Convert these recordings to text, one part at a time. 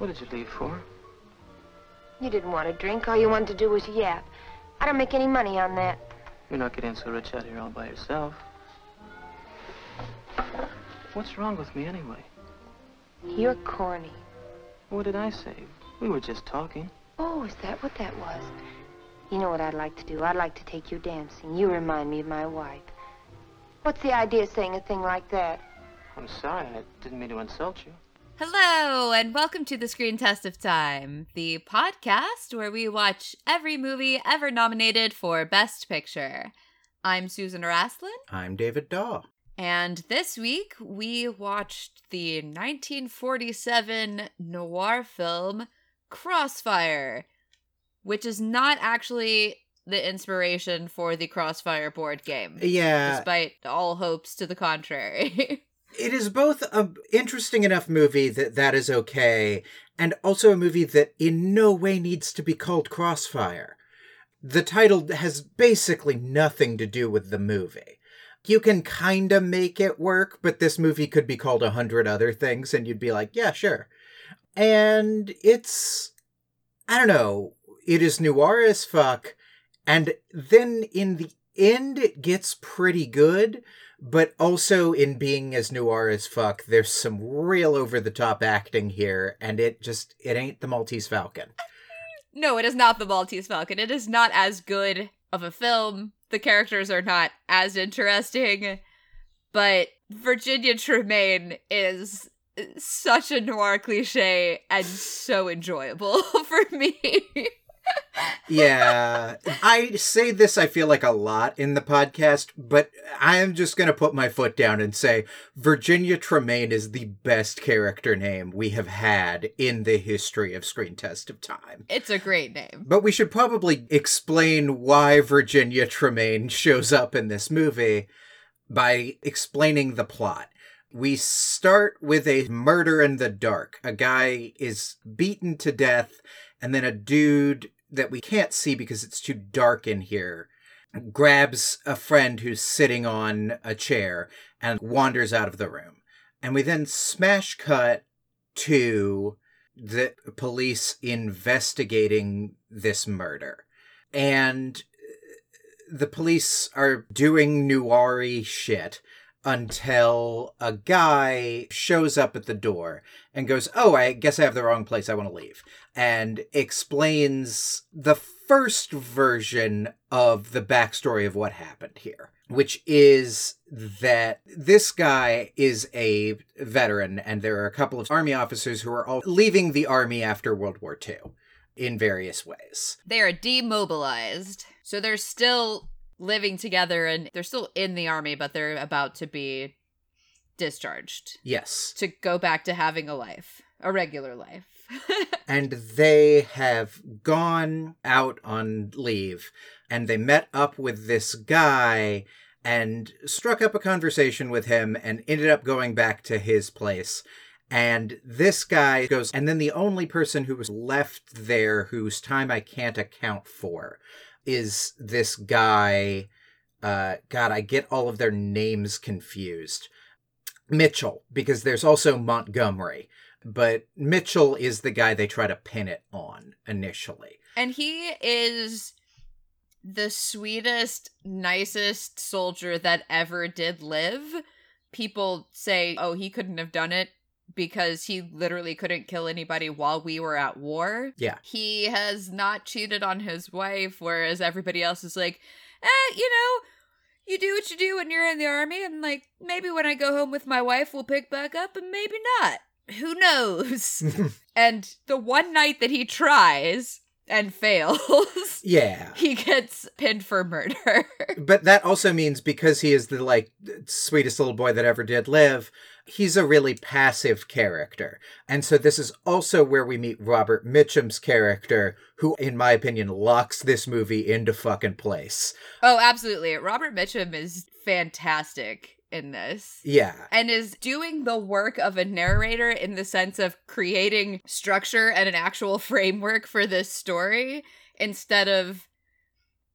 What did you leave for? You didn't want to drink. All you wanted to do was yap. I don't make any money on that. You're not getting so rich out here all by yourself. What's wrong with me anyway? You're corny. What did I say? We were just talking. Oh, is that what that was? You know what I'd like to do? I'd like to take you dancing. You remind me of my wife. What's the idea of saying a thing like that? I'm sorry. I didn't mean to insult you. Hello, and welcome to the Screen Test of Time, the podcast where we watch every movie ever nominated for Best Picture. I'm Susan Raslin, I'm David Daw. and this week we watched the 1947 noir film Crossfire, which is not actually the inspiration for the Crossfire board game, Yeah, despite all hopes to the contrary. it is both a interesting enough movie that that is okay, and also a movie that in no way needs to be called Crossfire. The title has basically nothing to do with the movie. You can kinda make it work, but this movie could be called a hundred other things, and you'd be like, yeah, sure. And it's, I don't know, it is noir as fuck, and then in the end, it gets pretty good but also in being as noir as fuck there's some real over the top acting here and it just it ain't the maltese falcon No, it is not the Maltese Falcon. It is not as good of a film. The characters are not as interesting. But Virginia Tremaine is such a noir cliche and so enjoyable for me. Yeah i say this i feel like a lot in the podcast but i am just gonna put my foot down and say virginia tremaine is the best character name we have had in the history of screen test of time it's a great name. But we should probably explain why Virginia Tremaine shows up in this movie by explaining the plot. We start with a murder in the dark. A guy is beaten to death, and then a dude that we can't see because it's too dark in here grabs a friend who's sitting on a chair and wanders out of the room. And we then smash cut to the police investigating this murder. And the police are doing noir shit until a guy shows up at the door and goes, Oh, I guess I have the wrong place. I want to leave. And explains the first version of the backstory of what happened here, which is that this guy is a veteran and there are a couple of army officers who are all leaving the army after World War II in various ways. They are demobilized. So they're still living together and they're still in the army, but they're about to be discharged Yes. to go back to having a life, a regular life. and they have gone out on leave and they met up with this guy and struck up a conversation with him and ended up going back to his place and this guy goes and then the only person who was left there whose time i can't account for is this guy uh god i get all of their names confused mitchell because there's also montgomery but Mitchell is the guy they try to pin it on initially. And he is the sweetest, nicest soldier that ever did live. People say, oh, he couldn't have done it because he literally couldn't kill anybody while we were at war. Yeah. He has not cheated on his wife, whereas everybody else is like, eh, you know, you do what you do when you're in the army, and like, maybe when I go home with my wife, we'll pick back up, and maybe not. Who knows? and the one night that he tries and fails, Yeah. he gets pinned for murder. But that also means because he is the like sweetest little boy that ever did live, he's a really passive character. And so this is also where we meet Robert Mitchum's character, who in my opinion locks this movie into fucking place. oh, absolutely. Robert Mitchum is fantastic in this. Yeah. and is doing the work of a narrator in the sense of creating structure and an actual framework for this story instead of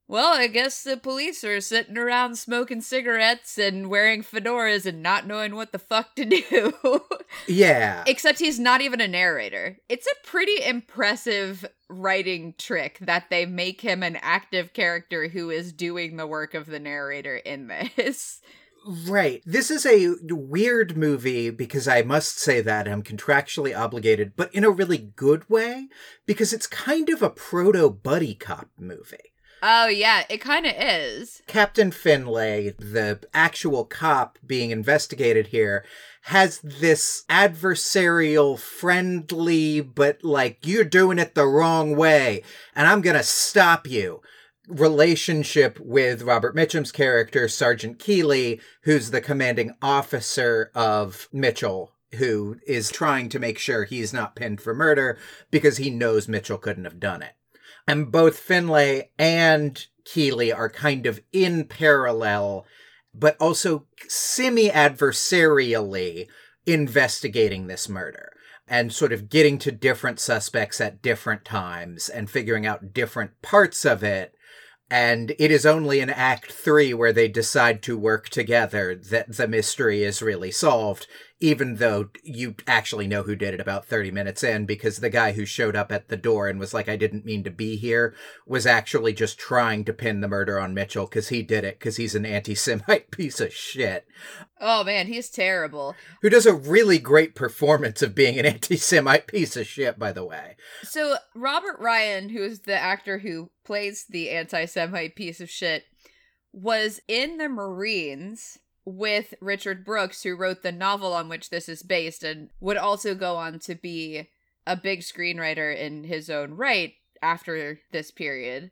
well, I guess the police are sitting around smoking cigarettes and wearing fedoras and not knowing what the fuck to do. Yeah. Except he's not even a narrator. It's a pretty impressive writing trick that they make him an active character who is doing the work of the narrator in this. Right. This is a weird movie because I must say that I'm contractually obligated, but in a really good way because it's kind of a proto buddy cop movie. Oh, yeah, it kind of is. Captain Finlay, the actual cop being investigated here, has this adversarial, friendly, but like, you're doing it the wrong way, and I'm gonna stop you relationship with Robert Mitchum's character, Sergeant Keeley, who's the commanding officer of Mitchell, who is trying to make sure he's not pinned for murder because he knows Mitchell couldn't have done it. And both Finlay and Keeley are kind of in parallel, but also semi adversarially investigating this murder and sort of getting to different suspects at different times and figuring out different parts of it. And it is only in Act 3 where they decide to work together that the mystery is really solved, even though you actually know who did it about 30 minutes in, because the guy who showed up at the door and was like, I didn't mean to be here, was actually just trying to pin the murder on Mitchell because he did it because he's an anti Semite piece of shit. Oh, man, he's terrible. Who does a really great performance of being an anti Semite piece of shit, by the way. So, Robert Ryan, who is the actor who plays the anti Semite piece of shit, was in the Marines with Richard Brooks, who wrote the novel on which this is based, and would also go on to be a big screenwriter in his own right after this period.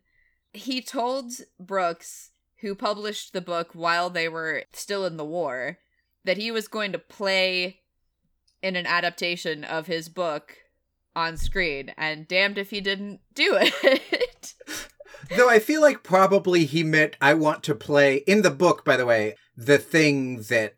He told Brooks, who published the book while they were still in the war, that he was going to play in an adaptation of his book on screen, and damned if he didn't do it. Though I feel like probably he meant I want to play in the book, by the way, the thing that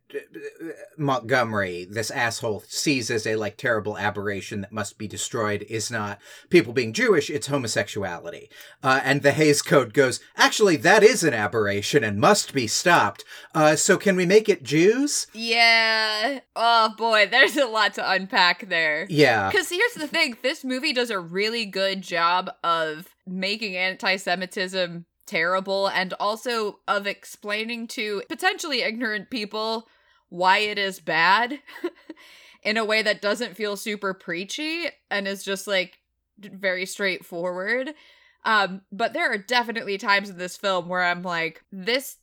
Montgomery, this asshole, sees as a like terrible aberration that must be destroyed is not people being Jewish, it's homosexuality. Uh, and the Hays Code goes, actually, that is an aberration and must be stopped. Uh, so can we make it Jews? yeah. Oh boy, there's a lot to unpack there. Yeah. Because here's the thing this movie does a really good job of making anti Semitism terrible and also of explaining to potentially ignorant people why it is bad in a way that doesn't feel super preachy and is just like very straightforward. Um, but there are definitely times in this film where I'm like, this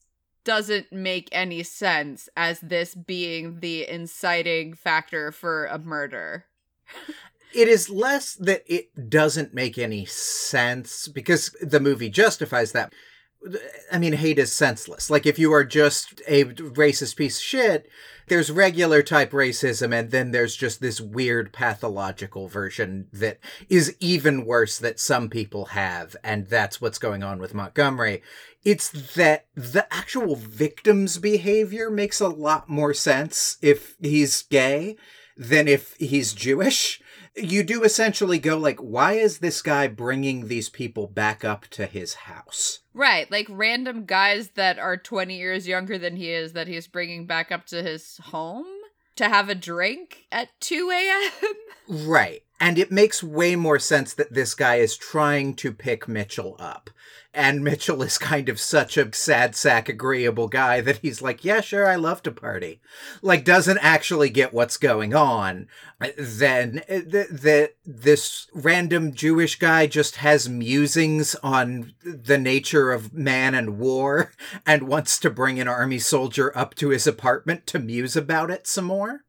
doesn't make any sense as this being the inciting factor for a murder. It is less that it doesn't make any sense because the movie justifies that. I mean, hate is senseless. Like, if you are just a racist piece of shit, there's regular type racism, and then there's just this weird pathological version that is even worse that some people have, and that's what's going on with Montgomery. It's that the actual victim's behavior makes a lot more sense if he's gay than if he's Jewish you do essentially go like why is this guy bringing these people back up to his house Right, like random guys that are 20 years younger than he is that he's bringing back up to his home to have a drink at 2 a.m. right and it makes way more sense that this guy is trying to pick mitchell up. And mitchell is kind of such a sad sack agreeable guy that he's like yeah sure i love to party. Like doesn't actually get what's going on. Then th- this random jewish guy just has musings on the nature of man and war and wants to bring an army soldier up to his apartment to muse about it some more.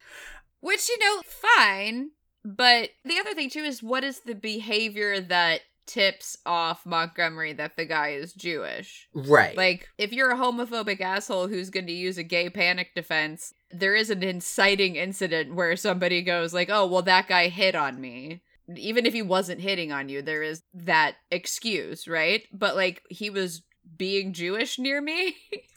Which, you know, fine. But the other thing, too, is what is the behavior that tips off Montgomery that the guy is Jewish? right Like, if you're a homophobic asshole who's going to use a gay panic defense, there is an inciting incident where somebody goes, like, oh, well, that guy hit on me. Even if he wasn't hitting on you, there is that excuse, right? But, like, he was being Jewish near me.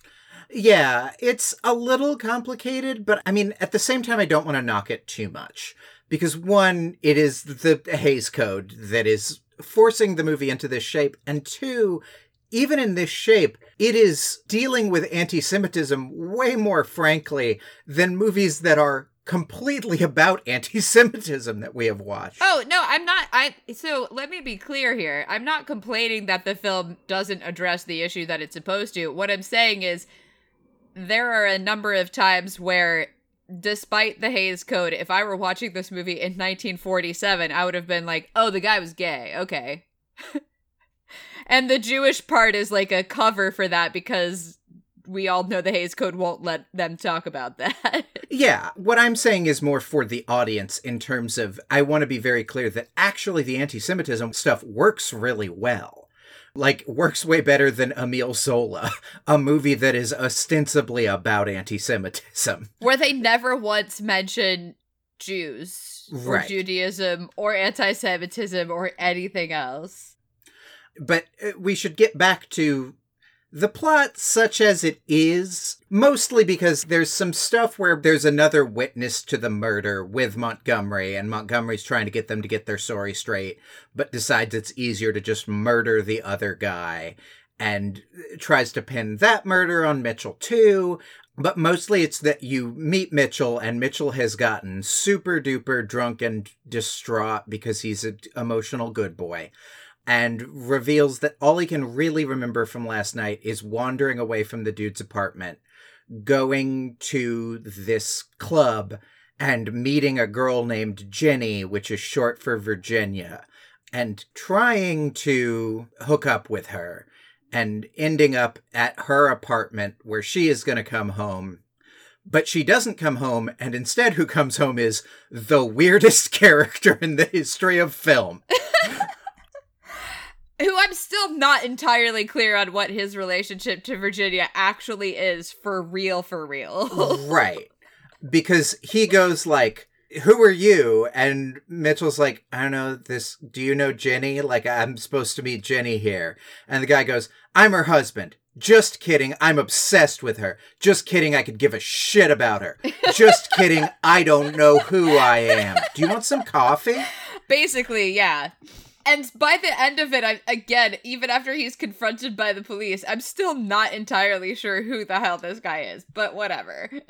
Yeah, it's a little complicated, but I mean, at the same time, I don't want to knock it too much. Because one, it is the Hays Code that is forcing the movie into this shape, and two, even in this shape, it is dealing with anti Semitism way more frankly than movies that are completely about anti Semitism that we have watched. Oh, no, I'm not I so let me be clear here. I'm not complaining that the film doesn't address the issue that it's supposed to. What I'm saying is there are a number of times where despite the Hays Code, if I were watching this movie in 1947, I would have been like, "Oh, the guy was gay." Okay. and the Jewish part is like a cover for that because we all know the Hays Code won't let them talk about that. Yeah, what I'm saying is more for the audience in terms of I want to be very clear that actually the anti Semitism stuff works really well. Like, works way better than Emile Zola, a movie that is ostensibly about anti Semitism. Where they never once mention Jews or Right. Judaism or anti Semitism or anything else. But uh, we should get back to the plot such as it is, mostly because there's some stuff where there's another witness to the murder with Montgomery, and Montgomery's trying to get them to get their story straight, but decides it's easier to just murder the other guy, and tries to pin that murder on Mitchell too. But mostly it's that you meet Mitchell, and Mitchell has gotten super duper drunk and distraught because he's an emotional good boy and reveals that all he can really remember from last night is wandering away from the dude's apartment, going to this club and meeting a girl named Jenny, which is short for Virginia, and trying to hook up with her and ending up at her apartment where she is going to come home. But she doesn't come home, and instead, who comes home is the weirdest character in the history of film. Who I'm still not entirely clear on what his relationship to Virginia actually is for real, for real. right. Because he goes like, "Who are you?" And Mitchell's like, "I don't know this. Do you know Jenny? Like, I'm supposed to meet Jenny here." And the guy goes, "I'm her husband." Just kidding. I'm obsessed with her. Just kidding. I could give a shit about her. Just kidding. I don't know who I am. Do you want some coffee? Basically, yeah. And by the end of it, I again, even after he's confronted by the police, I'm still not entirely sure who the hell this guy is, but whatever.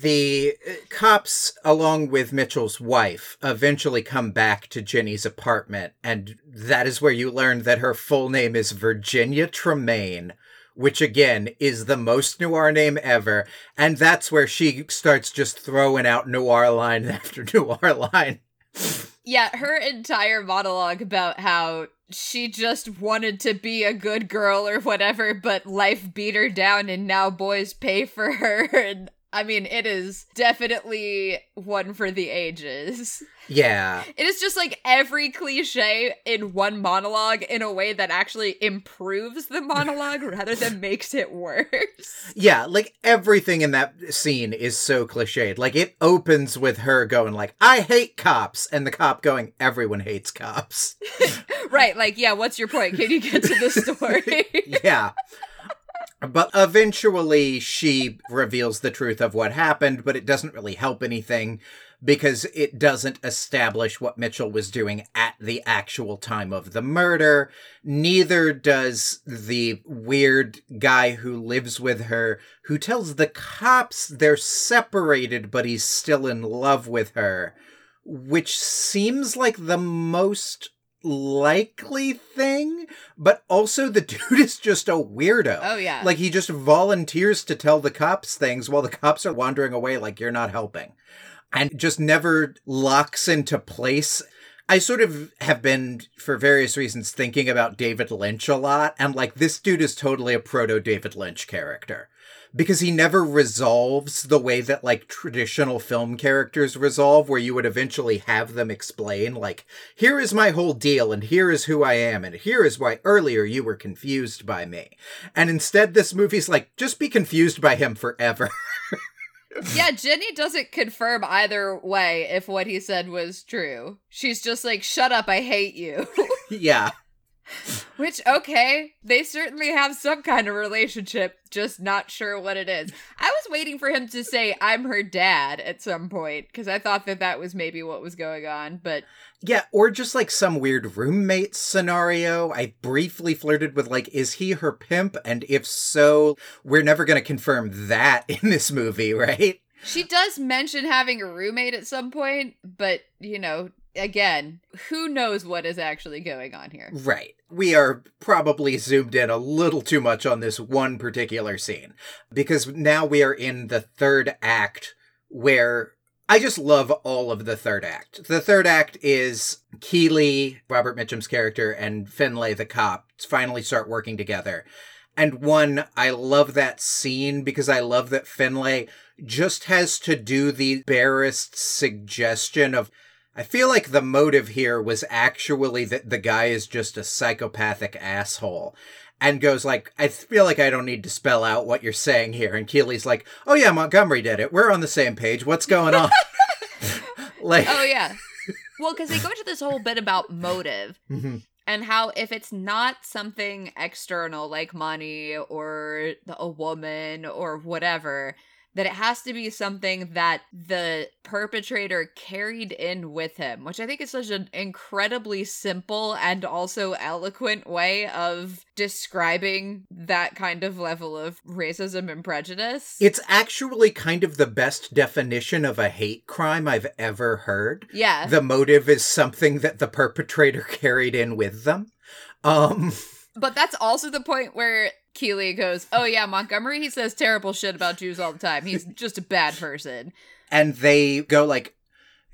The uh, cops, along with Mitchell's wife, eventually come back to Jenny's apartment, and that is where you learn that her full name is Virginia Tremaine, which again is the most noir name ever, and that's where she starts just throwing out noir line after noir line. yeah, her entire monologue about how she just wanted to be a good girl or whatever, but life beat her down and now boys pay for her. And I mean, it is definitely one for the ages. Yeah, It is just like every cliche in one monologue in a way that actually improves the monologue rather than makes it worse. yeah, like everything in that scene is so cliched. Like it opens with her going like, "I hate cops," and the cop going, "Everyone hates cops." right, like, yeah, what's your point? Can you get to the story? yeah. But eventually she reveals the truth of what happened, but it doesn't really help anything because it doesn't establish what Mitchell was doing at the actual time of the murder. Neither does the weird guy who lives with her, who tells the cops they're separated, but he's still in love with her, which seems like the most likely thing, but also the dude is just a weirdo. oh, yeah. Like he just volunteers to tell the cops things while the cops are wandering away like you're not helping. And just never locks into place. I sort of have been, for various reasons, thinking about David Lynch a lot, and like this dude is totally a proto David Lynch character. Because he never resolves the way that like traditional film characters resolve, where you would eventually have them explain, like, here is my whole deal, and here is who I am, and here is why earlier you were confused by me. And instead, this movie's like, just be confused by him forever. Yeah, Jenny doesn't confirm either way if what he said was true. She's just like, shut up, I hate you. yeah. Which, okay, they certainly have some kind of relationship, just not sure what it is. I was waiting for him to say, I'm her dad at some point, because I thought that that was maybe what was going on, but Yeah, or just like some weird roommate scenario. I briefly flirted with like, is he her pimp? And if so, we're never going to confirm that in this movie, right? she does mention having a roommate at some point, but, you know, again, who knows what is actually going on here? Right. We are probably zoomed in a little too much on this one particular scene because now we are in the third act where I just love all of the third act. The third act is Keeley, Robert Mitchum's character, and Finlay the cop finally start working together. And one, I love that scene because I love that Finlay just has to do the barest suggestion of I feel like the motive here was actually that the guy is just a psychopathic asshole and goes like, I feel like I don't need to spell out what you're saying here. And Keeley's like, oh yeah, Montgomery did it. We're on the same page. What's going on? like, Oh, yeah. Well, because they go into this whole bit about motive. Mhm. and how if it's not something external like money or a woman or whatever that it has to be something that the perpetrator carried in with him which i think is such an incredibly simple and also eloquent way of describing that kind of level of racism and prejudice it's actually kind of the best definition of a hate crime I've ever heard. yeah The motive is something that the perpetrator carried in with them. Um, But that's also the point where Keeley goes, Oh, yeah, Montgomery, he says terrible shit about Jews all the time. He's just a bad person. and they go like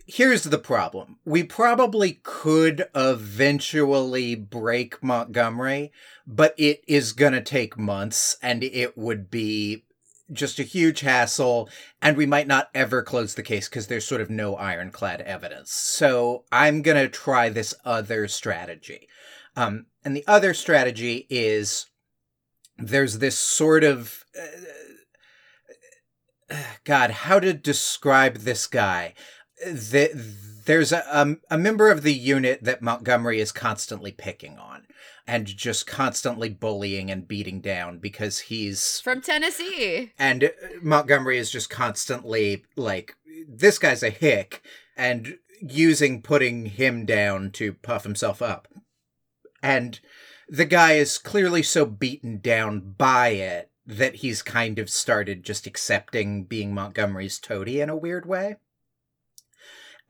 here's the problem we probably could eventually break montgomery but it is going to take months and it would be just a huge hassle and we might not ever close the case because there's sort of no ironclad evidence so i'm going to try this other strategy um, and the other strategy is there's this sort of uh, God, how to describe this guy? The, there's a, um, a member of the unit that Montgomery is constantly picking on and just constantly bullying and beating down because he's From Tennessee. and uh, Montgomery is just constantly like this guy's a hick and using putting him down to puff himself up. And the guy is clearly so beaten down by it that he's kind of started just accepting being Montgomery's toady in a weird way.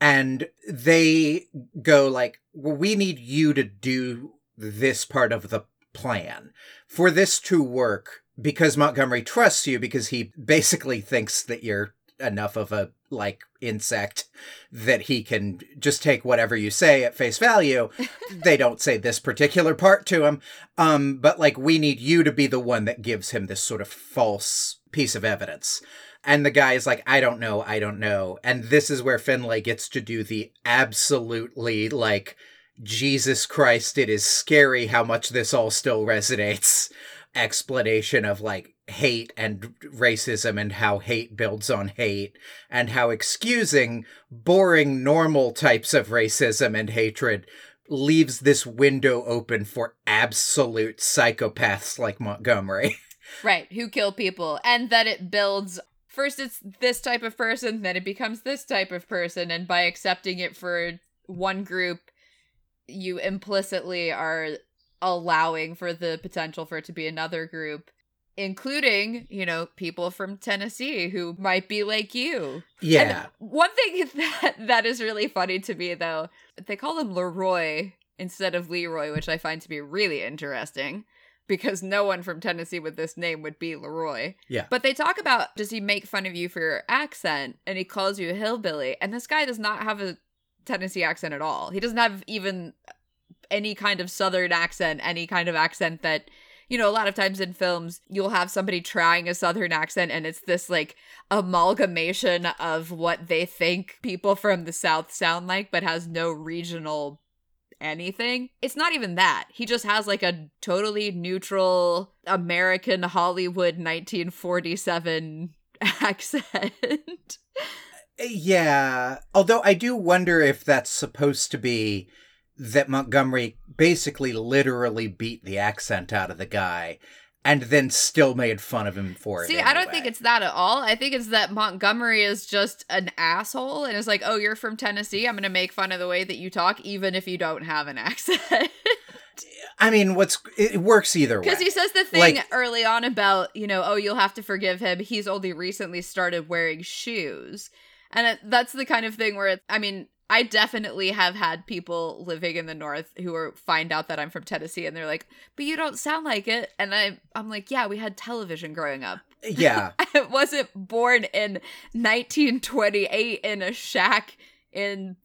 And they go like, well, we need you to do this part of the plan. For this to work, because Montgomery trusts you because he basically thinks that you're enough of a like insect that he can just take whatever you say at face value. They don't say this particular part to him. Um but like we need you to be the one that gives him this sort of false piece of evidence. And the guy is like i don't know i don't know. And this is where finlay gets to do the absolutely like jesus christ it is scary how much this all still resonates. Explanation of like hate and racism and how hate builds on hate and how excusing boring normal types of racism and hatred leaves this window open for absolute psychopaths like Montgomery. Right, who kill people. And that it builds first it's this type of person, then it becomes this type of person, and by accepting it for one group, you implicitly are allowing for the potential for it to be another group. Including, you know, people from Tennessee who might be like you. yeah. And one thing that that is really funny to me though, they call him Leroy instead of Leroy, which I find to be really interesting because no one from Tennessee with this name would be Leroy. Yeah. But they talk about does he make fun of you for your accent and he calls you a hillbilly and this guy does not have a Tennessee accent at all. He doesn't have even any kind of southern accent, any kind of accent that you know, a lot of times in films, you'll have somebody trying a southern accent and it's this like amalgamation of what they think people from the south sound like, but has no regional anything. It's not even that. He just has like a totally neutral American Hollywood 1947 accent. Yeah. Although I do wonder if that's supposed to be that Montgomery basically literally beat the accent out of the guy and then still made fun of him for it. See, I don't think it's that at all. I think it's that Montgomery is just an asshole and is like, oh, you're from Tennessee. I'm going to make fun of the way that you talk, even if you don't have an accent. I mean, what's it works either way. Because he says the thing Like- early on about, you know, oh, you'll have to forgive him. He's only recently started wearing shoes. And it, that's the kind of thing where, I mean, I definitely have had people living in the North who are find out that I'm from Tennessee and they're like, but you don't sound like it. And I, I'm like, yeah, we had television growing up. Uh, yeah. I wasn't born in 1928 in a shack in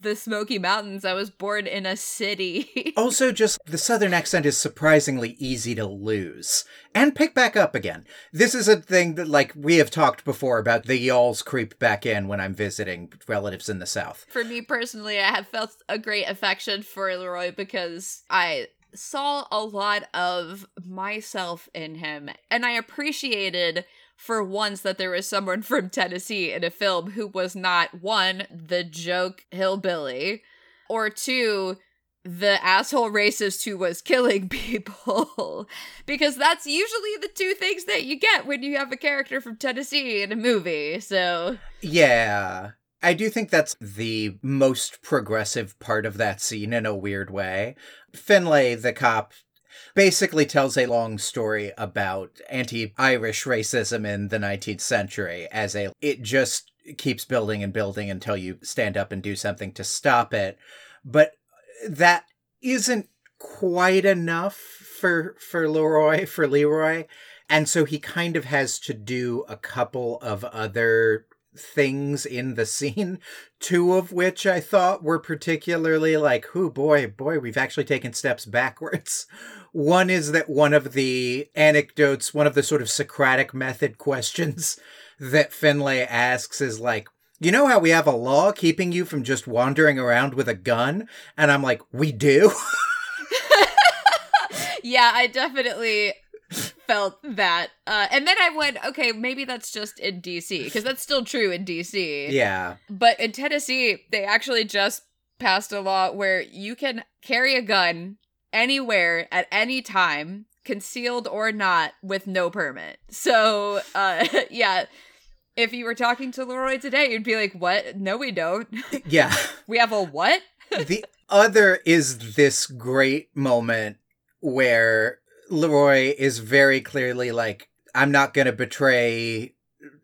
the Smoky Mountains. I was born in a city. Also, just the southern accent is surprisingly easy to lose and pick back up again. This is a thing that, like, we have talked before about the y'alls creep back in when I'm visiting relatives in the south. For me personally, I have felt a great affection for Leroy because I saw a lot of myself in him and I appreciated for once that there was someone from Tennessee in a film who was not one, the joke hillbilly, or two, the asshole racist who was killing people. because that's usually the two things that you get when you have a character from Tennessee in a movie. So, Yeah. I do think that's the most progressive part of that scene in a weird way. Finlay, the cop, basically tells a long story about anti-Irish racism in the 19th century as a it just keeps building and building until you stand up and do something to stop it. But that isn't quite enough for for Leroy for Leroy. And so he kind of has to do a couple of other things in the scene, two of which I thought were particularly like, oh boy, boy, we've actually taken steps backwards. One is that one of the anecdotes, one of the sort of Socratic method questions that Finlay asks is like, you know how we have a law keeping you from just wandering around with a gun? And I'm like, we do? yeah, I definitely felt that. Uh, and then I went, okay, maybe that's just in DC, because that's still true in DC. yeah. But in Tennessee, they actually just passed a law where you can carry a gun anywhere at any time, concealed or not, with no permit. So, uh, yeah. If you were talking to Leroy today, you'd be like, "What? No, we don't. Yeah. We have a what?" the other is this great moment where Leroy is very clearly like, I'm not going to betray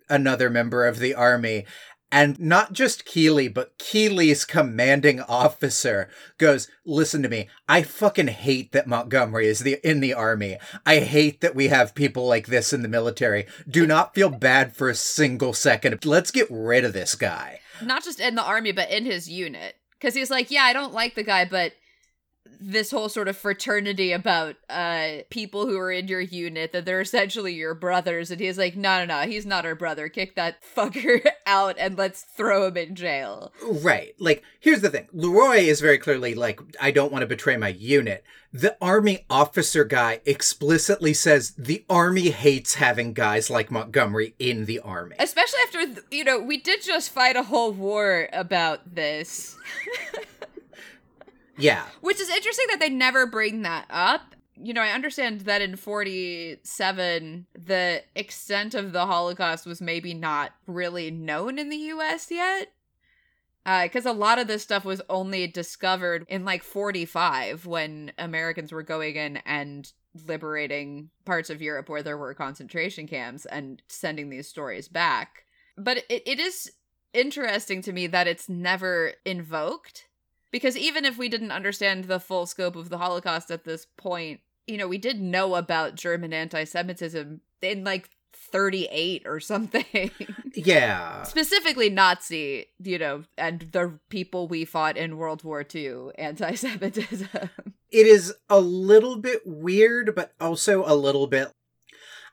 another member of the army. And not just Keeley, but Keeley's commanding officer goes, listen to me. I fucking hate that Montgomery is the in the army. I hate that we have people like this in the military. Do not feel bad for a single second. Let's get rid of this guy. Not just in the army, but in his unit. Because he's like, "Yeah, I don't like the guy, but." This whole sort of fraternity about uh people who are in your unit that they're essentially your brothers and he's like no no no he's not our brother kick that fucker out and let's throw him in jail Right. Like, here's the thing. Leroy is very clearly like, I don't want to betray my unit. The army officer guy explicitly says the army hates having guys like Montgomery in the army. especially after th- you know we did just fight a whole war about this Yeah. Which is interesting that they never bring that up. You know, I understand that in 47, the extent of the Holocaust was maybe not really known in the US yet. Uh, because a lot of this stuff was only discovered in like 45 when Americans were going in and liberating parts of Europe where there were concentration camps and sending these stories back. But it, it is interesting to me that it's never invoked because even if we didn't understand the full scope of the Holocaust at this point, you know, we did know about German anti Semitism in like 38 or something. Yeah. Specifically Nazi, you know, and the people we fought in World War II anti Semitism. It is a little bit weird, but also a little bit.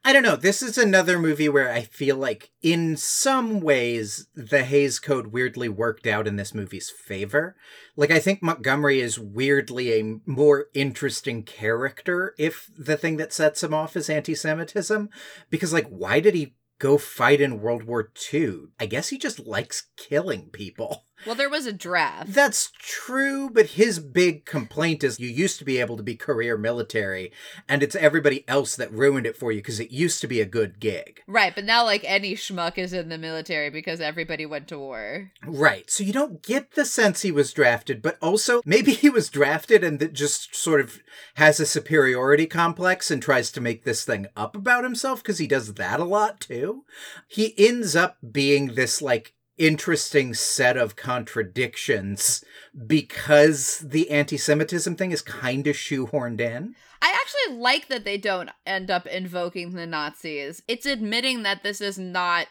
I don't know. This is another movie where I feel like, in some ways, the Hays Code weirdly worked out in this movie's favor. Like, I think Montgomery is weirdly a more interesting character if the thing that sets him off is anti Semitism. Because, like, why did he go fight in World War II? I guess he just likes killing people. Well, there was a draft. That's true, but his big complaint is you used to be able to be career military, and it's everybody else that ruined it for you because it used to be a good gig. Right, but now like any schmuck is in the military because everybody went to war. Right. So you don't get the sense he was drafted, but also maybe he was drafted and that just sort of has a superiority complex and tries to make this thing up about himself because he does that a lot too. He ends up being this like interesting set of contradictions because the anti-Semitism thing is kind of shoehorned in. I actually like that they don't end up invoking the Nazis. It's admitting that this is not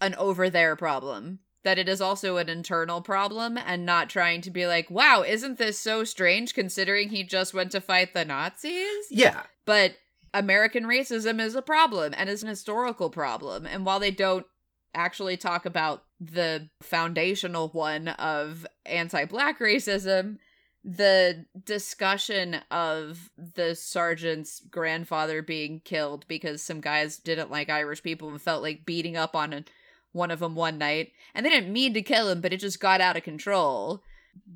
an over there problem, that it is also an internal problem, and not trying to be like, wow, isn't this so strange considering he just went to fight the Nazis? Yeah. But American racism is a problem and is an historical problem. And while they don't actually talk about the foundational one of anti black racism, the discussion of the sergeant's grandfather being killed because some guys didn't like Irish people and felt like beating up on one of them one night, and they didn't mean to kill him, but it just got out of control,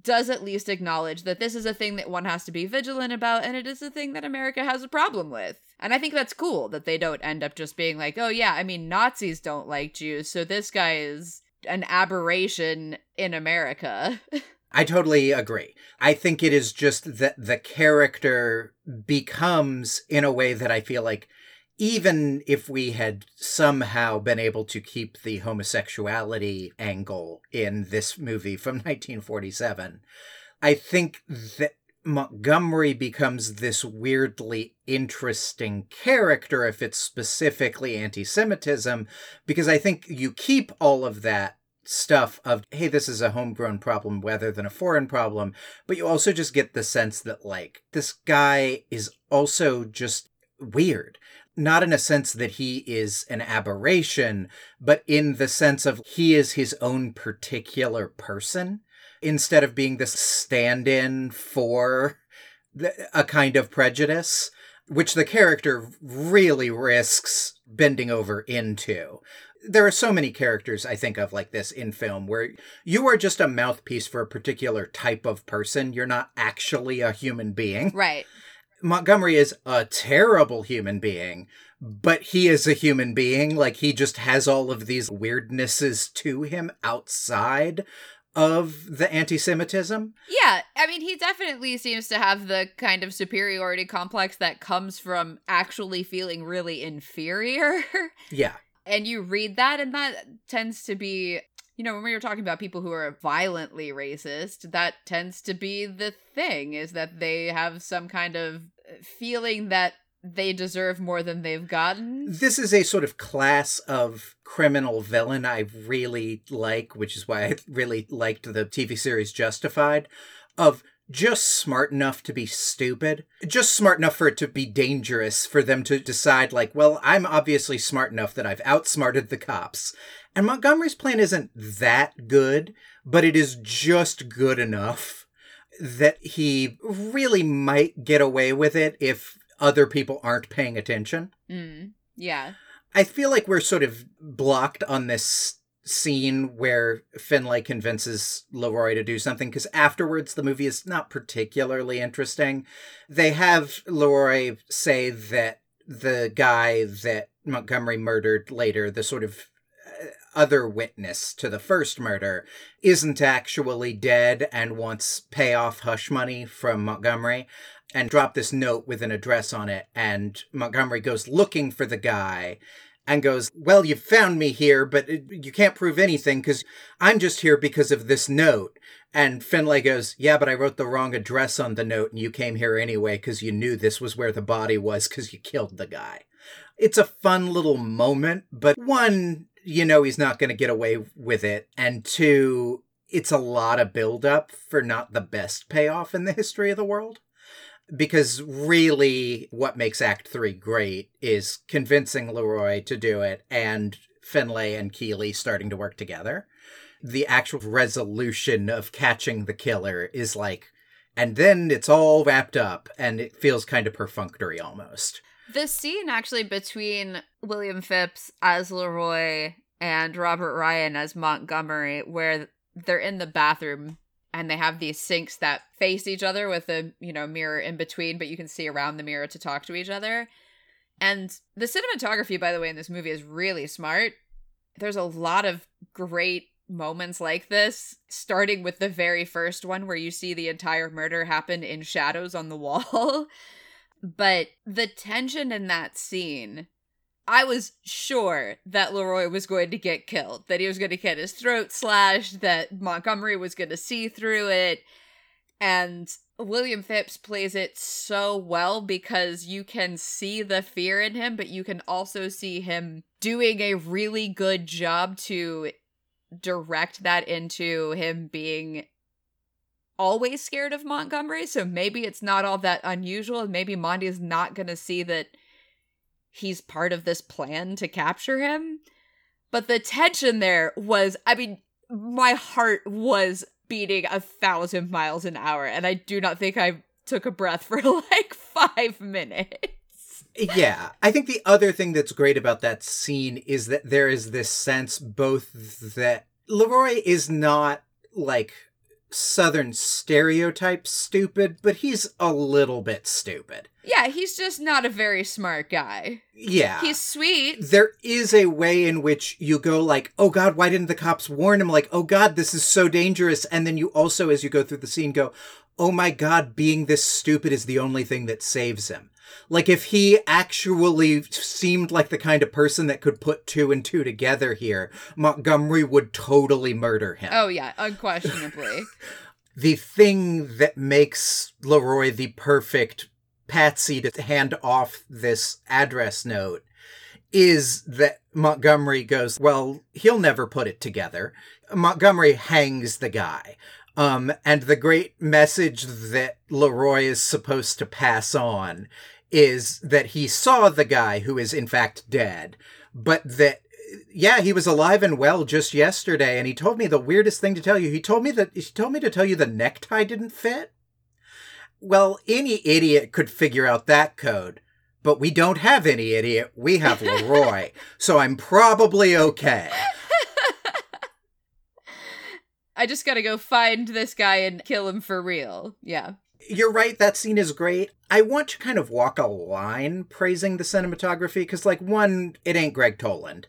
does at least acknowledge that this is a thing that one has to be vigilant about, and it is a thing that America has a problem with. And I think that's cool that they don't end up just being like, oh, yeah, I mean, Nazis don't like Jews, so this guy is an aberration in America. I totally agree. I think it is just that the character becomes in a way that I feel like even if we had somehow been able to keep the homosexuality angle in this movie from 1947, I think that Montgomery becomes this weirdly interesting character if it's specifically anti Semitism, because I think you keep all of that stuff of, hey, this is a homegrown problem rather than a foreign problem, but you also just get the sense that, like, this guy is also just weird. Not in a sense that he is an aberration, but in the sense of he is his own particular person instead of being this stand in for a kind of prejudice, which the character really risks bending over into. There are so many characters I think of like this in film where you are just a mouthpiece for a particular type of person. You're not actually a human being. Right. Montgomery is a terrible human being, but he is a human being. Like he just has all of these weirdnesses to him outside of the anti Semitism. Yeah, I mean, he definitely seems to have the kind of superiority complex that comes from actually feeling really inferior. Yeah. and you read that, and that tends to be. You know, when we were talking about people who are violently racist, that tends to be the thing is that they have some kind of uh, feeling that they deserve more than they've gotten. This is a sort of class of criminal villain I really like, which is why I really liked the TV series Justified, of just smart enough to be stupid, just smart enough for it to be dangerous for them to decide, like, well, I'm obviously smart enough that I've outsmarted the cops. And Montgomery's plan isn't that good, but it is just good enough that he really might get away with it if other people aren't paying attention. Mm, yeah. I feel like we're sort of blocked on this scene where Finlay convinces Leroy to do something because afterwards the movie is not particularly interesting. They have Leroy say that the guy that Montgomery murdered later, the sort of uh, other witness to the first murder, isn't actually dead and wants payoff hush money from Montgomery and drop this note with an address on it. And Montgomery goes looking for the guy and goes, Well, you found me here, but it, you can't prove anything because I'm just here because of this note. And Finlay goes, Yeah, but I wrote the wrong address on the note and you came here anyway because you knew this was where the body was because you killed the guy. It's a fun little moment, but one, you know, he's not going to get away with it. And two, it's a lot of buildup for not the best payoff in the history of the world because really what makes act 3 great is convincing leroy to do it and finlay and keeley starting to work together. The actual resolution of catching the killer is like and then it's all wrapped up and it feels kind of perfunctory almost. The scene actually between william phipps as leroy and robert ryan as montgomery where they're in the bathroom and they have these sinks that face each other with a, you know, mirror in between, but you can see around the mirror to talk to each other. And the cinematography, by the way, in this movie is really smart. There's a lot of great moments like this, starting with the very first one where you see the entire murder happen in shadows on the wall. but the tension in that scene, I was sure that Leroy was going to get killed, that he was going to get his throat slashed, that Montgomery was going to see through it. And William Phipps plays it so well because you can see the fear in him, but you can also see him doing a really good job to direct that into him being always scared of Montgomery. So maybe it's not all that unusual. Maybe Monty is not going to see that he's part of this plan to capture him. But the tension there was, I mean, my heart was beating a thousand miles an hour, and I do not think I took a breath for like five minutes. yeah, I think the other thing that's great about that scene is that there is this sense both that Leroy is not like southern stereotype stupid, but he's a little bit stupid. Yeah, he's just not a very smart guy. Yeah. He's sweet. There is a way in which you go like, "Oh god, why didn't the cops warn him?" like, "Oh god, this is so dangerous." And then you also as you go through the scene go, "Oh my god, being this stupid is the only thing that saves him." Like if he actually seemed like the kind of person that could put two and two together here, Montgomery would totally murder him. Oh yeah, unquestionably. the thing that makes Leroy the perfect patsy to hand off this address note is that Montgomery goes, Well, he'll never put it together. Montgomery hangs the guy. Um, and the great message that Leroy is supposed to pass on is that he saw the guy who is in fact dead, but that yeah, he was alive and well just yesterday, and he told me the weirdest thing to tell you. He told me that he told me to tell you the necktie didn't fit. Well, any idiot could figure out that code, but we don't have any idiot. We have Leroy, so I'm probably okay. I just gotta go find this guy and kill him for real. Yeah. You're right, that scene is great. I want to kind of walk a line praising the cinematography because, like, one, it ain't Gregg Toland,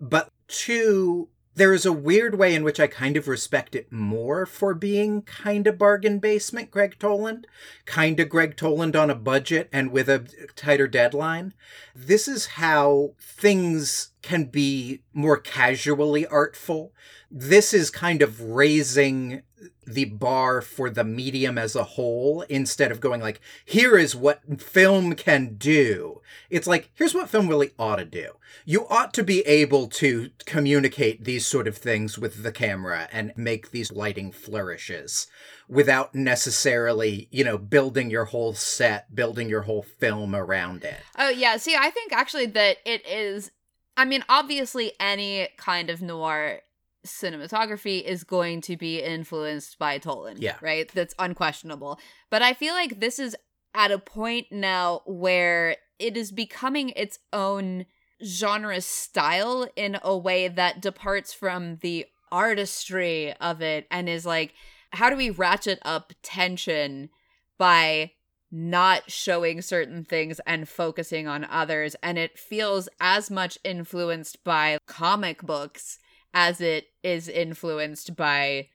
but two, there is a weird way in which I kind of respect it more for being kind of bargain basement Gregg Toland, kind of Gregg Toland on a budget and with a tighter deadline. This is how things can be more casually artful. This is kind of raising the bar for the medium as a whole instead of going like here is what film can do. It's like here's what film really ought to do. You ought to be able to communicate these sort of things with the camera and make these lighting flourishes without necessarily you know building your whole set building your whole film around it. Oh yeah, see I think actually that it is I mean obviously any kind of noir cinematography is going to be influenced by Toland. Yeah. Right? That's unquestionable. But I feel like this is at a point now where it is becoming its own genre style in a way that departs from the artistry of it and is like, how do we ratchet up tension by not showing certain things and focusing on others? And it feels as much influenced by comic books as it is influenced by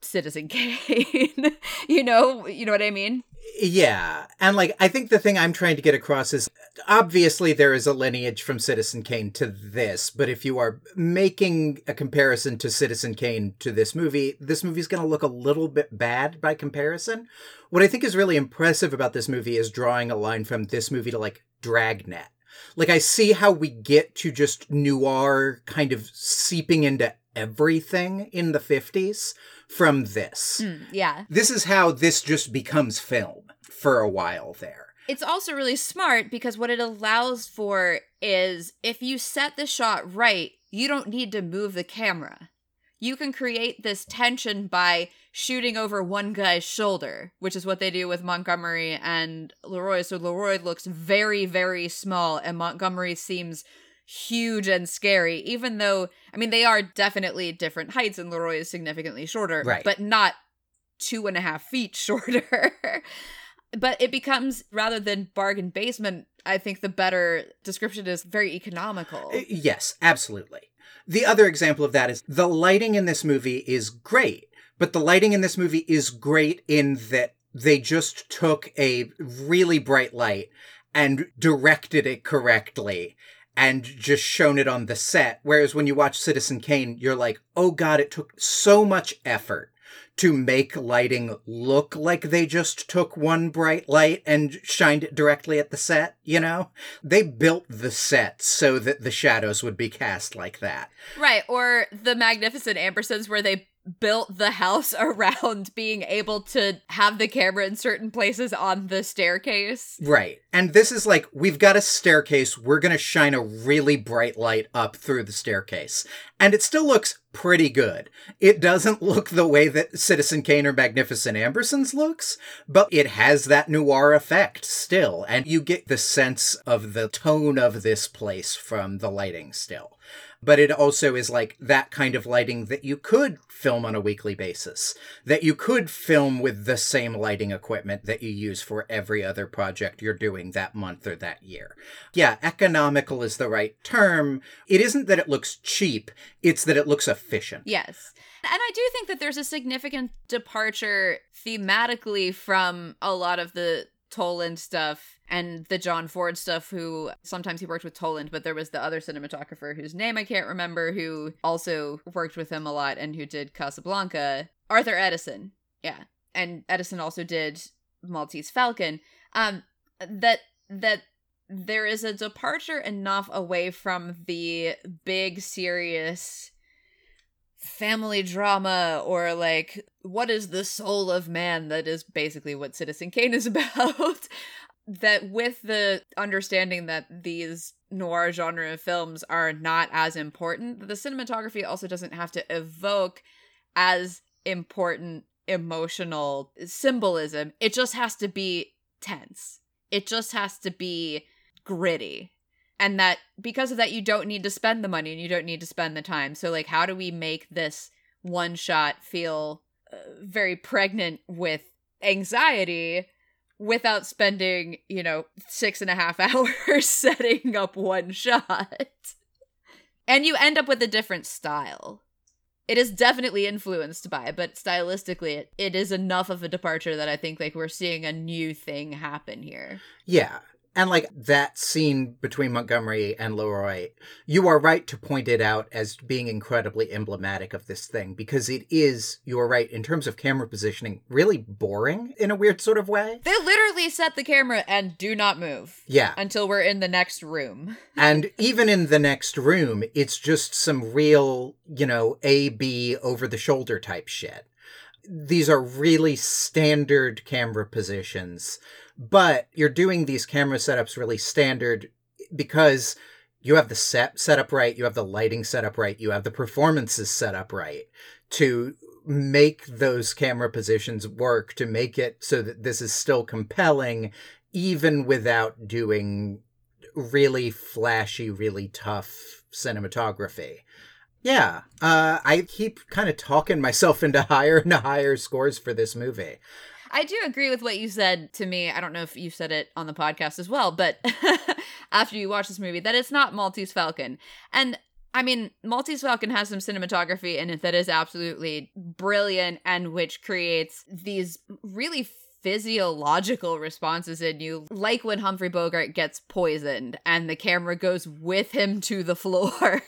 Citizen Kane. you know, you know what I mean? Yeah. And like I think the thing I'm trying to get across is obviously there is a lineage from Citizen Kane to this, but if you are making a comparison to Citizen Kane to this movie, this movie's going to look a little bit bad by comparison. What I think is really impressive about this movie is drawing a line from this movie to like Dragnet. Like I see how we get to just noir kind of seeping into everything in the 50s from this. Mm, yeah. This is how this just becomes film for a while there. It's also really smart because what it allows for is if you set the shot right, you don't need to move the camera. You can create this tension by shooting over one guy's shoulder, which is what they do with Montgomery and Leroy. So Leroy looks very, very small, and Montgomery seems huge and scary, even though, I mean, they are definitely different heights, and Leroy is significantly shorter, Right. but not two and a half feet shorter. but it becomes, rather than bargain basement, I think the better description is very economical. Yes, absolutely. The other example of that is the lighting in this movie is great, but the lighting in this movie is great in that they just took a really bright light and directed it correctly and just shown it on the set. Whereas when you watch Citizen Kane, you're like, oh god, it took so much effort to make lighting look like they just took one bright light and shined it directly at the set, you know? They built the set so that the shadows would be cast like that. Right, or the Magnificent Ambersons, where they built the house around being able to have the camera in certain places on the staircase. Right. And this is like, we've got a staircase, we're gonna shine a really bright light up through the staircase. And it still looks pretty good. It doesn't look the way that Citizen Kane or Magnificent Ambersons looks, but it has that noir effect still. And you get the sense of the tone of this place from the lighting still. But it also is like that kind of lighting that you could film on a weekly basis, that you could film with the same lighting equipment that you use for every other project you're doing that month or that year. Yeah, economical is the right term. It isn't that it looks cheap, it's that it looks efficient. Yes. And I do think that there's a significant departure thematically from a lot of the Toland stuff and the John Ford stuff, who sometimes he worked with Toland, but there was the other cinematographer whose name I can't remember who also worked with him a lot and who did Casablanca. Arthur Edeson. Yeah. And Edeson also did Maltese Falcon. Um that that there is a departure enough away from the big serious family drama or like what is the soul of man? That is basically what citizen kane is about. That with the understanding that these noir genre films are not as important the cinematography also doesn't have to evoke as important emotional symbolism. It just has to be tense. It just has to be gritty and that because of that you don't need to spend the money and you don't need to spend the time. So like how do we make this one shot feel uh, very pregnant with anxiety without spending you know six and a half hours setting up one shot? And you end up with a different style. It is definitely influenced by but stylistically it, it is enough of a departure that i think like we're seeing a new thing happen here. Yeah. And like that scene between Montgomery and Leroy, you are right to point it out as being incredibly emblematic of this thing because it is, you are right, in terms of camera positioning, really boring in a weird sort of way. They literally set the camera and do not move Yeah. until we're in the next room. And even in the next room, it's just some real, you know, A, B over the shoulder type shit. These are really standard camera positions, but you're doing these camera setups really standard because you have the set set up right, you have the lighting set up right, you have the performances set up right to make those camera positions work, to make it so that this is still compelling, even without doing really flashy, really tough cinematography. Yeah, uh, I keep kind of talking myself into higher and higher scores for this movie. I do agree with what you said to me. I don't know if you said it on the podcast as well, but after you watch this movie, that it's not Maltese Falcon. And I mean, Maltese Falcon has some cinematography in it that is absolutely brilliant and which creates these really physiological responses in you, like when Humphrey Bogart gets poisoned and the camera goes with him to the floor.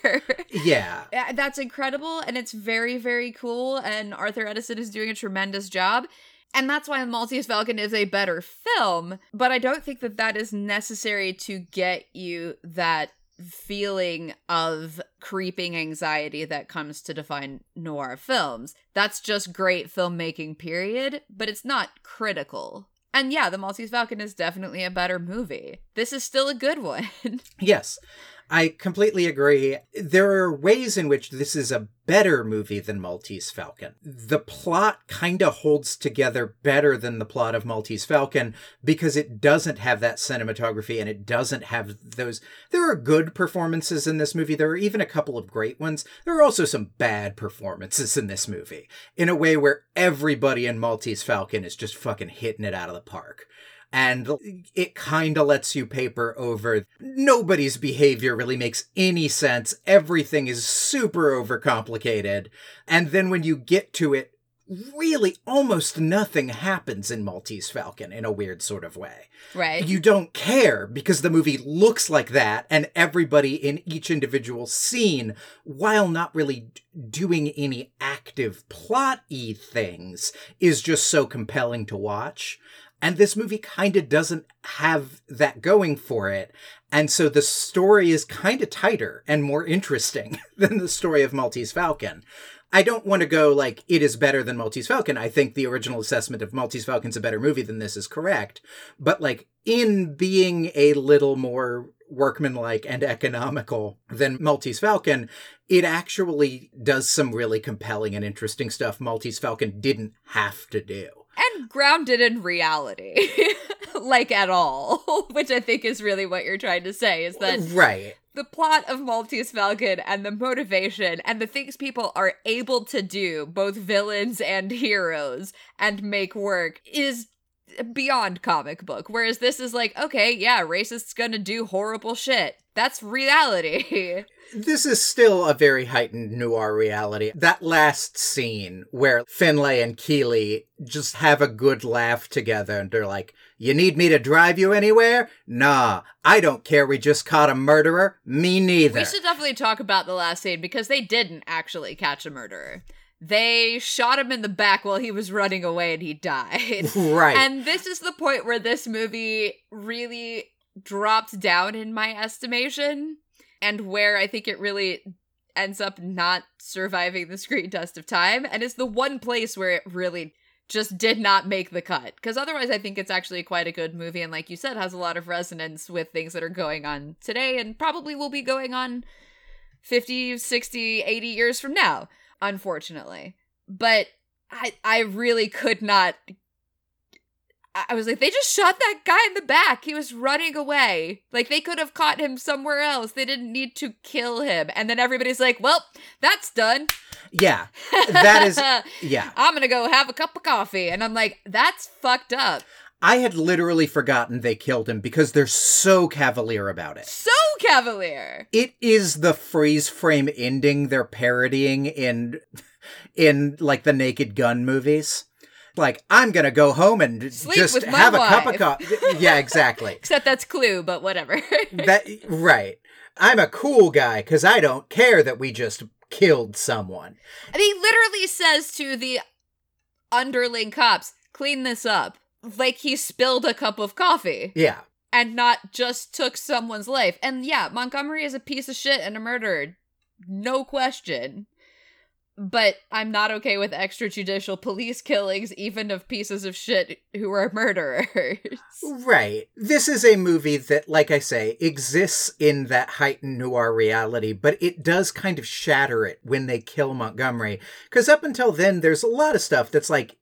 Yeah, Yeah, That's incredible and it's very, very cool. And Arthur Edeson is doing a tremendous job. And that's why Maltese Falcon is a better film. But I don't think that that is necessary to get you that feeling of creeping anxiety that comes to define noir films. That's just great filmmaking, period. But it's not critical. And yeah, The Maltese Falcon is definitely a better movie. This is still a good one. yes. I completely agree. There are ways in which this is a better movie than Maltese Falcon. The plot kind of holds together better than the plot of Maltese Falcon because it doesn't have that cinematography and it doesn't have those. There are good performances in this movie. There are even a couple of great ones. There are also some bad performances in this movie in a way where everybody in Maltese Falcon is just fucking hitting it out of the park and it kind of lets you paper over nobody's behavior really makes any sense everything is super overcomplicated and then when you get to it really almost nothing happens in Maltese Falcon in a weird sort of way. Right. You don't care because the movie looks like that and everybody in each individual scene, while not really doing any active plot y things, is just so compelling to watch. And this movie kind of doesn't have that going for it. And so the story is kind of tighter and more interesting than the story of Maltese Falcon. I don't want to go like it is better than Maltese Falcon. I think the original assessment of Maltese Falcon's a better movie than this is correct. But like in being a little more workmanlike and economical than Maltese Falcon, it actually does some really compelling and interesting stuff Maltese Falcon didn't have to do. And grounded in reality. like at all. Which I think is really what you're trying to say is that Right. the plot of Maltese Falcon and the motivation and the things people are able to do, both villains and heroes, and make work is beyond comic book. Whereas this is like, okay, yeah, racists gonna do horrible shit. That's reality. This is still a very heightened noir reality. That last scene where Finlay and Keeley just have a good laugh together and they're like, You need me to drive you anywhere? Nah, I don't care. We just caught a murderer. Me neither. we should definitely talk about the last scene because they didn't actually catch a murderer. They shot him in the back while he was running away and he died. Right. And this is the point where this movie really dropped down in my estimation and where I think it really ends up not surviving the screen test of time and is the one place where it really just did not make the cut because otherwise I think it's actually quite a good movie and like you said has a lot of resonance with things that are going on today and probably will be going on 50, 60, 80 years from now unfortunately. But I I really could not I was like, they just shot that guy in the back. He was running away. Like, they could have caught him somewhere else. They didn't need to kill him. And then everybody's like, well, that's done. yeah. That is, yeah. I'm going to go have a cup of coffee. And I'm like, that's fucked up. I had literally forgotten they killed him because they're so cavalier about it. So cavalier. It is the freeze frame ending they're parodying in in like the Naked Gun movies. Like I'm gonna go home and Sleep just have a cup of coffee. Yeah, exactly. Except that's Clue, but whatever. that right. I'm a cool guy because I don't care that we just killed someone. And he literally says to the underling cops, clean this up. Like he spilled a cup of coffee Yeah. and not just took someone's life. And yeah, Montgomery is a piece of shit and a murderer. No question. But I'm not okay with extrajudicial police killings, even of pieces of shit who are murderers. Right. This is a movie that, like I say, exists in that heightened noir reality, but it does kind of shatter it when they kill Montgomery. Because up until then, there's a lot of stuff that's like,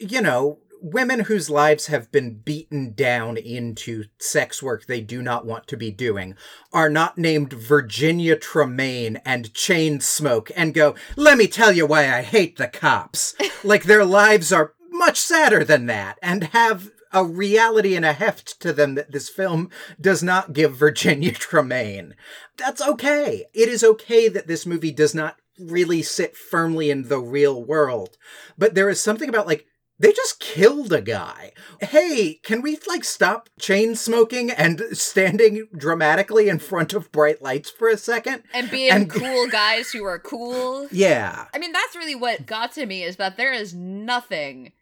you know, women whose lives have been beaten down into sex work they do not want to be doing are not named Virginia Tremaine and chain smoke and go, let me tell you why I hate the cops. like their lives are much sadder than that and have a reality and a heft to them that this film does not give Virginia Tremaine. That's okay. It is okay that this movie does not really sit firmly in the real world. But there is something about like they just killed a guy. Hey, can we like stop chain smoking and standing dramatically in front of bright lights for a second? and being And- cool guys who are cool. Yeah. I mean, that's really what got to me is that there is nothing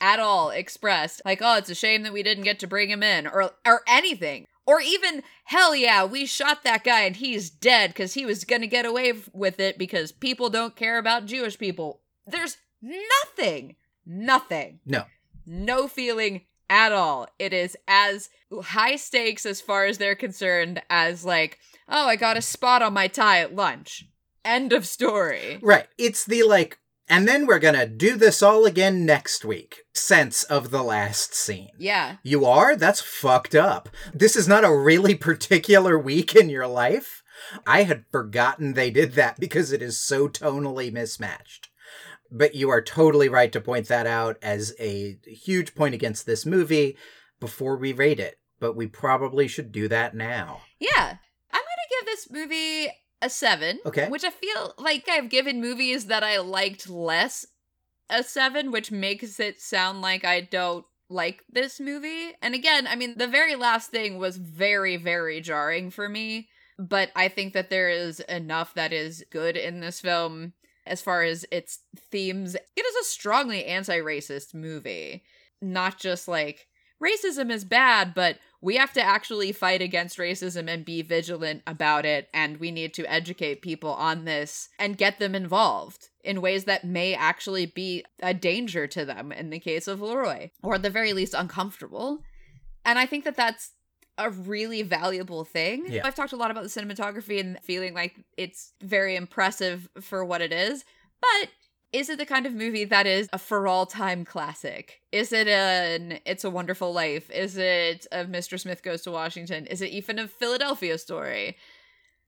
at all expressed like, oh, it's a shame that we didn't get to bring him in or or anything. Or even, hell yeah, we shot that guy and he's dead because he was gonna get away with it because people don't care about Jewish people. There's nothing, nothing, No. no feeling at all. It is as high stakes as far as they're concerned as like, oh, I got a spot on my tie at lunch. End of story. Right. It's the like, and then we're gonna do this all again next week sense of the last scene. Yeah. You are? That's fucked up. This is not a really particular week in your life. I had forgotten they did that because it is so tonally mismatched. But you are totally right to point that out as a huge point against this movie before we rate it. But we probably should do that now. Yeah. I'm going to give this movie a seven. Okay. Which I feel like I've given movies that I liked less a seven, which makes it sound like I don't like this movie. And again, I mean, the very last thing was very, very jarring for me. But I think that there is enough that is good in this film as far as its themes. It is a strongly anti racist movie, not just like racism is bad, but we have to actually fight against racism and be vigilant about it. And we need to educate people on this and get them involved in ways that may actually be a danger to them in the case of Leroy, or at the very least, uncomfortable. And I think that that's a really valuable thing. Yeah. I've talked a lot about the cinematography and feeling like it's very impressive for what it is, but is it the kind of movie that is a for all time classic? Is it an It's a Wonderful Life? Is it a Mr. Smith Goes to Washington? Is it even a Philadelphia story?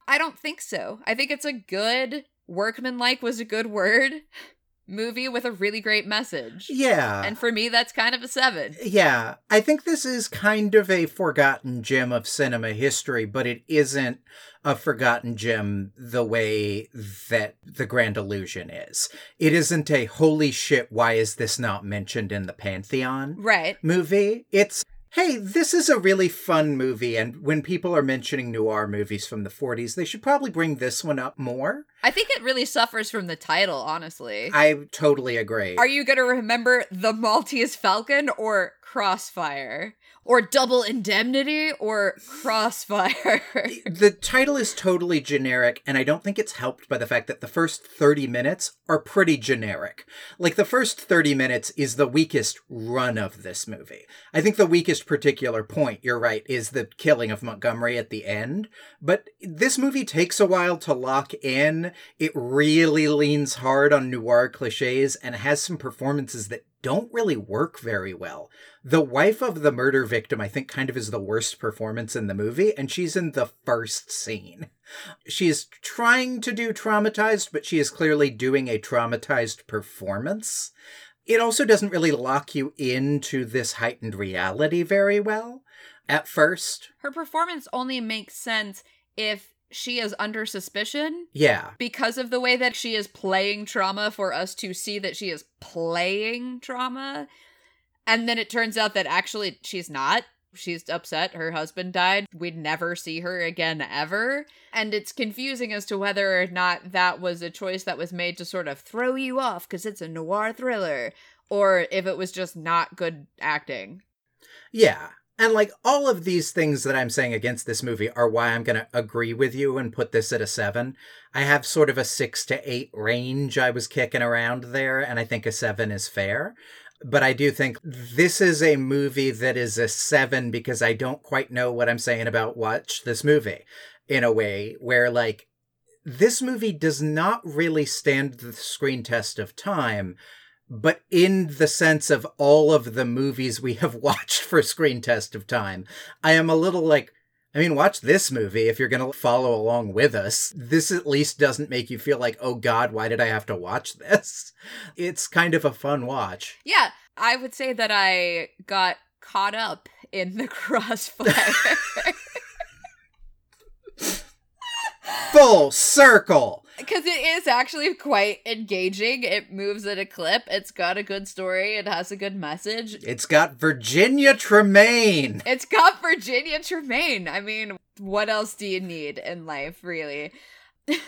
I don't think so. I think it's a good, workmanlike was a good word, movie with a really great message. Yeah. And for me, that's kind of a seven. Yeah, I think this is kind of a forgotten gem of cinema history, but it isn't a forgotten gem the way that The Grand Illusion is. It isn't a holy shit, why is this not mentioned in the Pantheon Right. movie? It's Hey, this is a really fun movie, and when people are mentioning noir movies from the 40s, they should probably bring this one up more. I think it really suffers from the title, honestly. I totally agree. Are you going to remember The Maltese Falcon or Crossfire? Or Double Indemnity or Crossfire? the title is totally generic, and I don't think it's helped by the fact that the first 30 minutes are pretty generic. Like, the first 30 minutes is the weakest run of this movie. I think the weakest particular point, you're right, is the killing of Montgomery at the end. But this movie takes a while to lock in. It really leans hard on noir cliches and has some performances that don't really work very well. The wife of the murder victim, I think, kind of is the worst performance in the movie, and she's in the first scene. She is trying to do traumatized, but she is clearly doing a traumatized performance. It also doesn't really lock you into this heightened reality very well at first. Her performance only makes sense if she is under suspicion Yeah. because of the way that she is playing trauma for us to see that she is playing trauma. And then it turns out that actually she's not. She's upset her husband died. We'd never see her again ever. And it's confusing as to whether or not that was a choice that was made to sort of throw you off because it's a noir thriller, or if it was just not good acting. Yeah. And like all of these things that I'm saying against this movie are why I'm going to agree with you and put this at a seven. I have sort of a six to eight range I was kicking around there, and I think a seven is fair. But I do think this is a movie that is a seven because I don't quite know what I'm saying about watch this movie in a way where, like, this movie does not really stand the screen test of time but in the sense of all of the movies we have watched for screen test of time, I am a little like, I mean, watch this movie if you're going to follow along with us. This at least doesn't make you feel like, oh God, why did I have to watch this? It's kind of a fun watch. Yeah, I would say that I got caught up in the crossfire. Full circle. Because it is actually quite engaging. It moves at a clip. It's got a good story. It has a good message. It's got Virginia Tremaine. It's got Virginia Tremaine. I mean, what else do you need in life, really? yeah,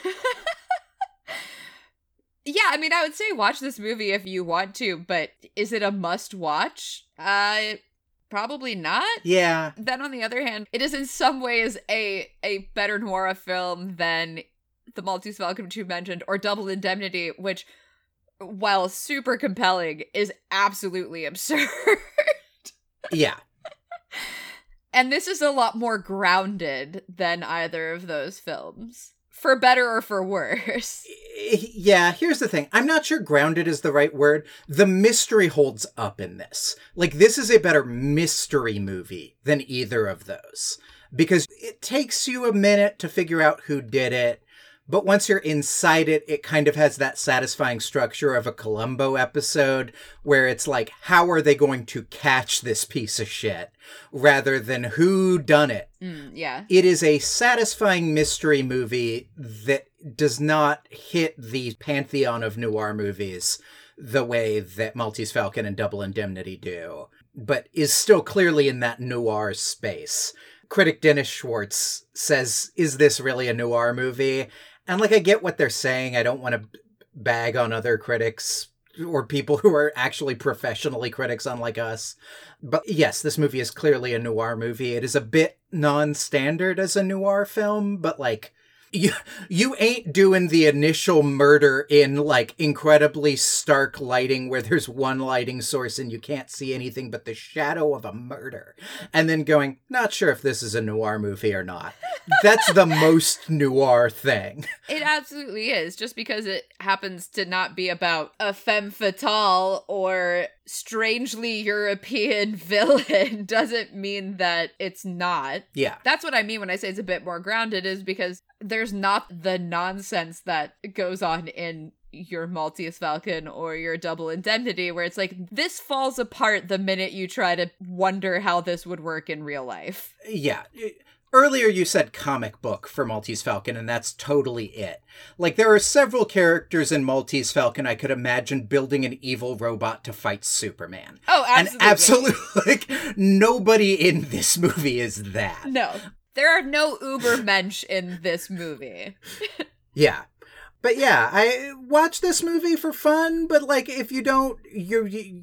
I mean, I would say watch this movie if you want to, but is it a must watch? Uh, probably not. Yeah. Then on the other hand, it is in some ways a a better noir film than the Maltese Falcon which you mentioned or Double Indemnity, which while super compelling is absolutely absurd. Yeah. And this is a lot more grounded than either of those films. For better or for worse. Eh, yeah, here's the thing. I'm not sure grounded is the right word. The mystery holds up in this. Like, this is a better mystery movie than either of those. Because it takes you a minute to figure out who did it. But once you're inside it, it kind of has that satisfying structure of a Columbo episode where it's like, how are they going to catch this piece of shit? Rather than who done it. Mm, yeah. It is a satisfying mystery movie that does not hit the pantheon of noir movies the way that Maltese Falcon and Double Indemnity do, but is still clearly in that noir space. Critic Dennis Schwartz says, Is this really a noir movie? And like, I get what they're saying. I don't want to bag on other critics or people who are actually professionally critics, unlike us. But yes, this movie is clearly a noir movie. It is a bit non standard as a noir film, but like, you you ain't doing the initial murder in like incredibly stark lighting where there's one lighting source and you can't see anything but the shadow of a murder and then going not sure if this is a noir movie or not that's the most noir thing It absolutely is. Just because it happens to not be about a femme fatale or strangely European villain doesn't mean that it's not. yeah That's what I mean when I say it's a bit more grounded, is because there's not the nonsense that goes on in your Maltese Falcon or your Double Indemnity, where it's like this falls apart the minute you try to wonder how this would work in real life. yeah earlier you said comic book for maltese falcon and that's totally it like there are several characters in maltese falcon i could imagine building an evil robot to fight superman Oh, absolutely. and absolutely. absolutely like nobody in this movie is that No. There are no uber mensch in this movie. yeah but yeah i watch this movie for fun but like if you don't you're you,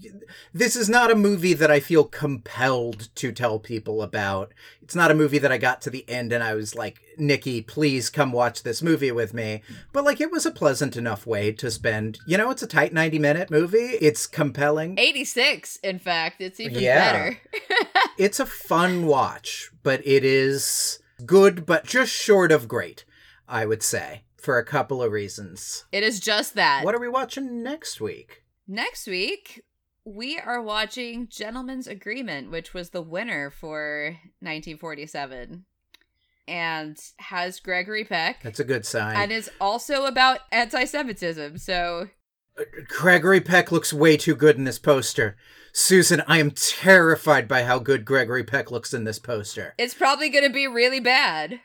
this is not a movie that i feel compelled to tell people about it's not a movie that i got to the end and i was like nikki please come watch this movie with me but like it was a pleasant enough way to spend you know it's a tight 90 minute movie it's compelling 86, in fact. It's even Yeah. better. it's a fun watch, but it is good, but just short of great, I would say, for a couple of reasons. It is just that. What are we watching next week? Next week, we are watching Gentleman's Agreement, which was the winner for 1947 and has Gregory Peck That's a good sign. and is also about anti Semitism. So, Gregory Peck looks way too good in this poster. Susan, I am terrified by how good Gregory Peck looks in this poster. it's probably going to be really bad.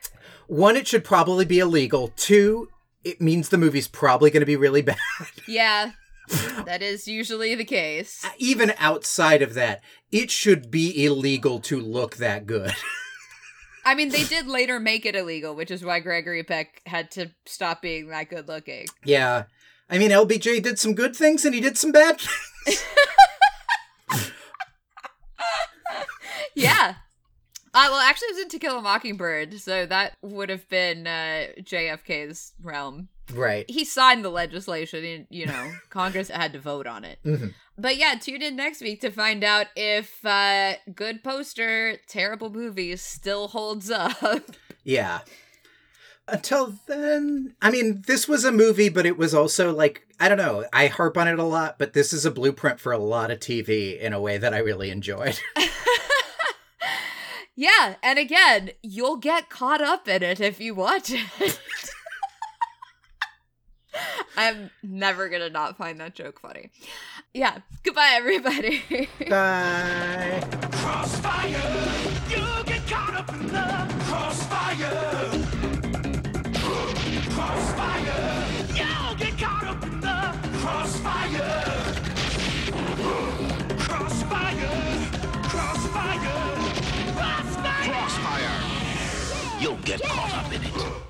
One, it should probably be illegal. Two, it means the movie's probably going to be really bad. Yeah, that is usually the case. Uh, even outside of that, it should be illegal to look that good. I mean, they did later make it illegal, which is why Gregory Peck had to stop being that good looking. Yeah. I mean, LBJ did some good things and he did some bad things. Yeah. Uh, well, actually, it was in To Kill a Mockingbird, so that would have been uh, JFK's realm. right. He signed the legislation, and, you know, Congress had to vote on it. Mhm. But yeah, tune in next week to find out if uh, good poster, terrible movie still holds up. Yeah. Until then, I mean, this was a movie, but it was also like, I don't know, I harp on it a lot, but this is a blueprint for a lot of TV in a way that I really enjoyed. yeah, and again, you'll get caught up in it if you watch it. I'm never gonna not find that joke funny. Yeah, goodbye, everybody. Bye. Crossfire, crossfire. You get caught up in the crossfire. Crossfire, crossfire, crossfire. Crossfire. You'll get caught up in it.